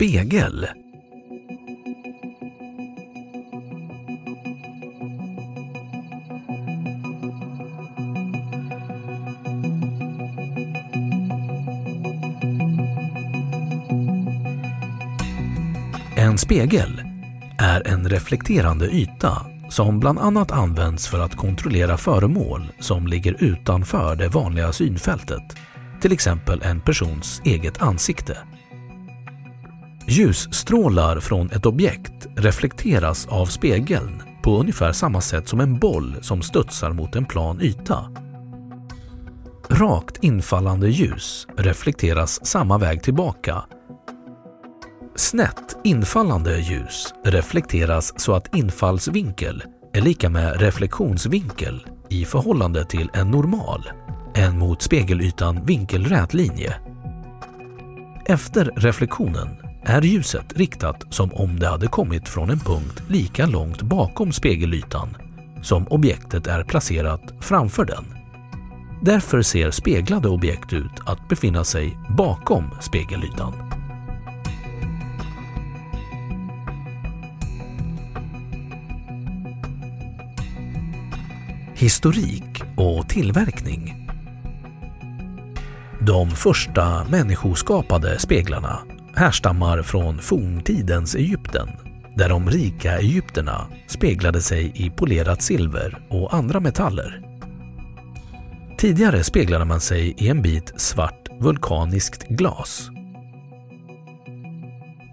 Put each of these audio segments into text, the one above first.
Spegel. En spegel är en reflekterande yta som bland annat används för att kontrollera föremål som ligger utanför det vanliga synfältet, till exempel en persons eget ansikte. Ljusstrålar från ett objekt reflekteras av spegeln på ungefär samma sätt som en boll som studsar mot en plan yta. Rakt infallande ljus reflekteras samma väg tillbaka. Snett infallande ljus reflekteras så att infallsvinkel är lika med reflektionsvinkel i förhållande till en normal, en mot spegelytan vinkelrät linje. Efter reflektionen är ljuset riktat som om det hade kommit från en punkt lika långt bakom spegelytan som objektet är placerat framför den. Därför ser speglade objekt ut att befinna sig bakom spegelytan. Historik och tillverkning De första människoskapade speglarna härstammar från forntidens Egypten där de rika egyptierna speglade sig i polerat silver och andra metaller. Tidigare speglade man sig i en bit svart vulkaniskt glas.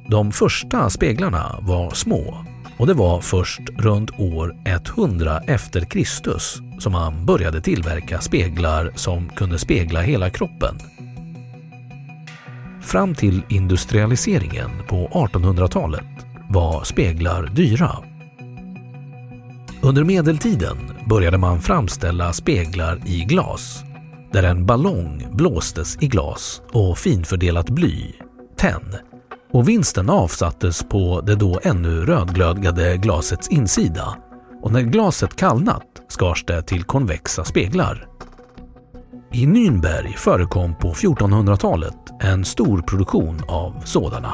De första speglarna var små och det var först runt år 100 efter Kristus som man började tillverka speglar som kunde spegla hela kroppen Fram till industrialiseringen på 1800-talet var speglar dyra. Under medeltiden började man framställa speglar i glas där en ballong blåstes i glas och finfördelat bly, tenn, och vinsten avsattes på det då ännu rödglödgade glasets insida och när glaset kallnat skars det till konvexa speglar. I Nürnberg förekom på 1400-talet en stor produktion av sådana.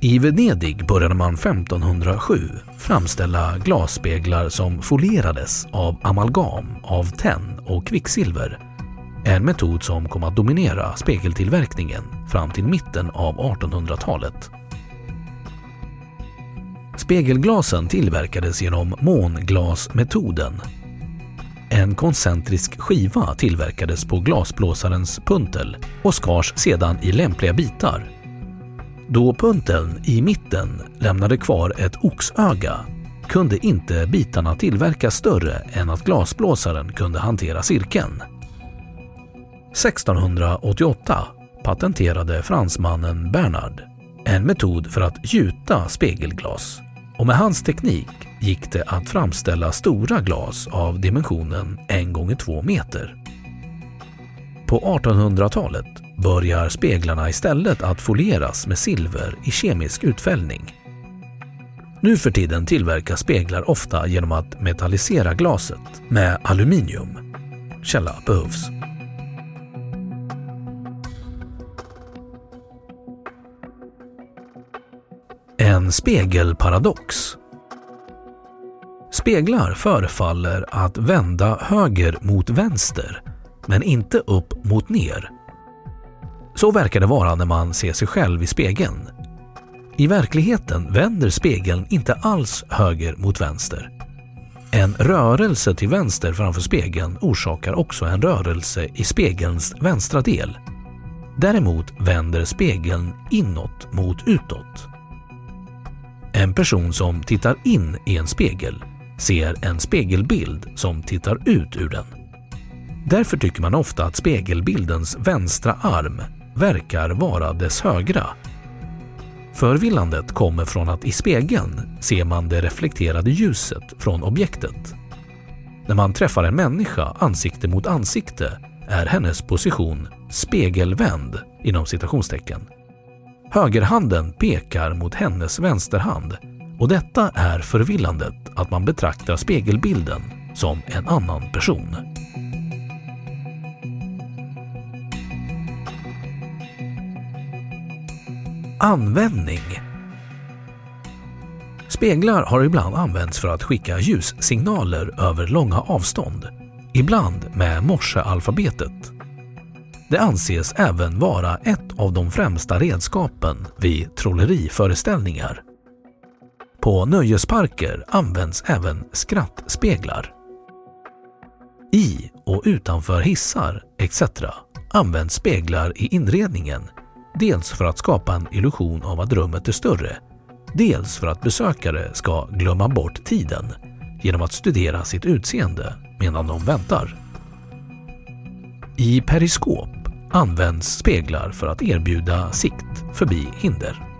I Venedig började man 1507 framställa glasspeglar som folierades av amalgam av tenn och kvicksilver. En metod som kom att dominera spegeltillverkningen fram till mitten av 1800-talet. Spegelglasen tillverkades genom månglasmetoden en koncentrisk skiva tillverkades på glasblåsarens puntel och skars sedan i lämpliga bitar. Då punteln i mitten lämnade kvar ett oxöga kunde inte bitarna tillverkas större än att glasblåsaren kunde hantera cirkeln. 1688 patenterade fransmannen Bernard en metod för att gjuta spegelglas och med hans teknik gick det att framställa stora glas av dimensionen 1 gånger 2 meter. På 1800-talet börjar speglarna istället att folieras med silver i kemisk utfällning. Nu för tiden tillverkas speglar ofta genom att metallisera glaset med aluminium. Källa behövs. En spegelparadox. Speglar förefaller att vända höger mot vänster, men inte upp mot ner. Så verkar det vara när man ser sig själv i spegeln. I verkligheten vänder spegeln inte alls höger mot vänster. En rörelse till vänster framför spegeln orsakar också en rörelse i spegelns vänstra del. Däremot vänder spegeln inåt mot utåt. En person som tittar in i en spegel ser en spegelbild som tittar ut ur den. Därför tycker man ofta att spegelbildens vänstra arm verkar vara dess högra. Förvillandet kommer från att i spegeln ser man det reflekterade ljuset från objektet. När man träffar en människa ansikte mot ansikte är hennes position spegelvänd inom citationstecken. Högerhanden pekar mot hennes vänsterhand och detta är förvillandet att man betraktar spegelbilden som en annan person. Användning Speglar har ibland använts för att skicka ljussignaler över långa avstånd, ibland med morsealfabetet det anses även vara ett av de främsta redskapen vid trolleriföreställningar. På nöjesparker används även skrattspeglar. I och utanför hissar etc. används speglar i inredningen, dels för att skapa en illusion av att rummet är större, dels för att besökare ska glömma bort tiden genom att studera sitt utseende medan de väntar. I periskop används speglar för att erbjuda sikt förbi hinder.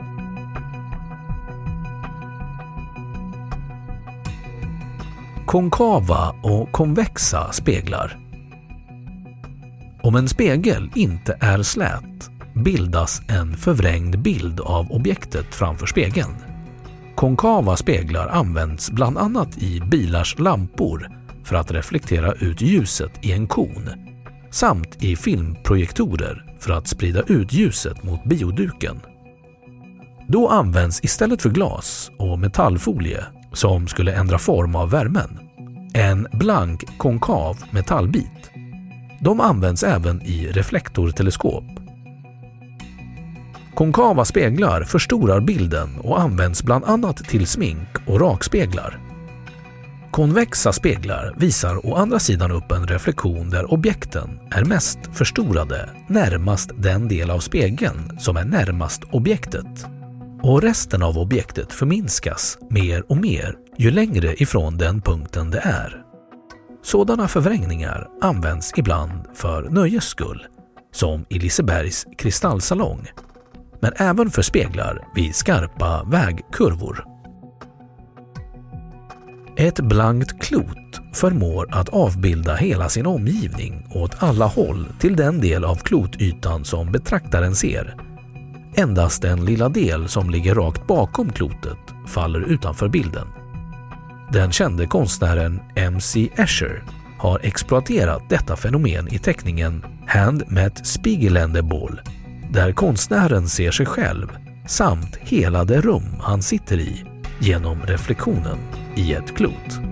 Konkava och konvexa speglar. Om en spegel inte är slät bildas en förvrängd bild av objektet framför spegeln. Konkava speglar används bland annat i bilars lampor för att reflektera ut ljuset i en kon samt i filmprojektorer för att sprida ut ljuset mot bioduken. Då används istället för glas och metallfolie som skulle ändra form av värmen en blank konkav metallbit. De används även i reflektorteleskop. Konkava speglar förstorar bilden och används bland annat till smink och rakspeglar. Konvexa speglar visar å andra sidan upp en reflektion där objekten är mest förstorade närmast den del av spegeln som är närmast objektet. Och resten av objektet förminskas mer och mer ju längre ifrån den punkten det är. Sådana förvrängningar används ibland för nöjes skull, som i Lisebergs kristallsalong, men även för speglar vid skarpa vägkurvor. Ett blankt klot förmår att avbilda hela sin omgivning åt alla håll till den del av klotytan som betraktaren ser. Endast den lilla del som ligger rakt bakom klotet faller utanför bilden. Den kände konstnären M.C. Escher har exploaterat detta fenomen i teckningen Hand met Spiegelende Ball där konstnären ser sig själv samt hela det rum han sitter i genom reflektionen i ett klot.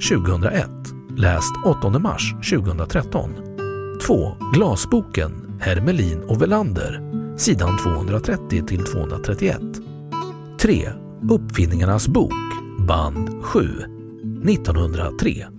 2001. Läst 8 mars 2013. 2. Glasboken Hermelin och Velander, sidan 230 till 231. 3. Uppfinningarnas bok, band 7, 1903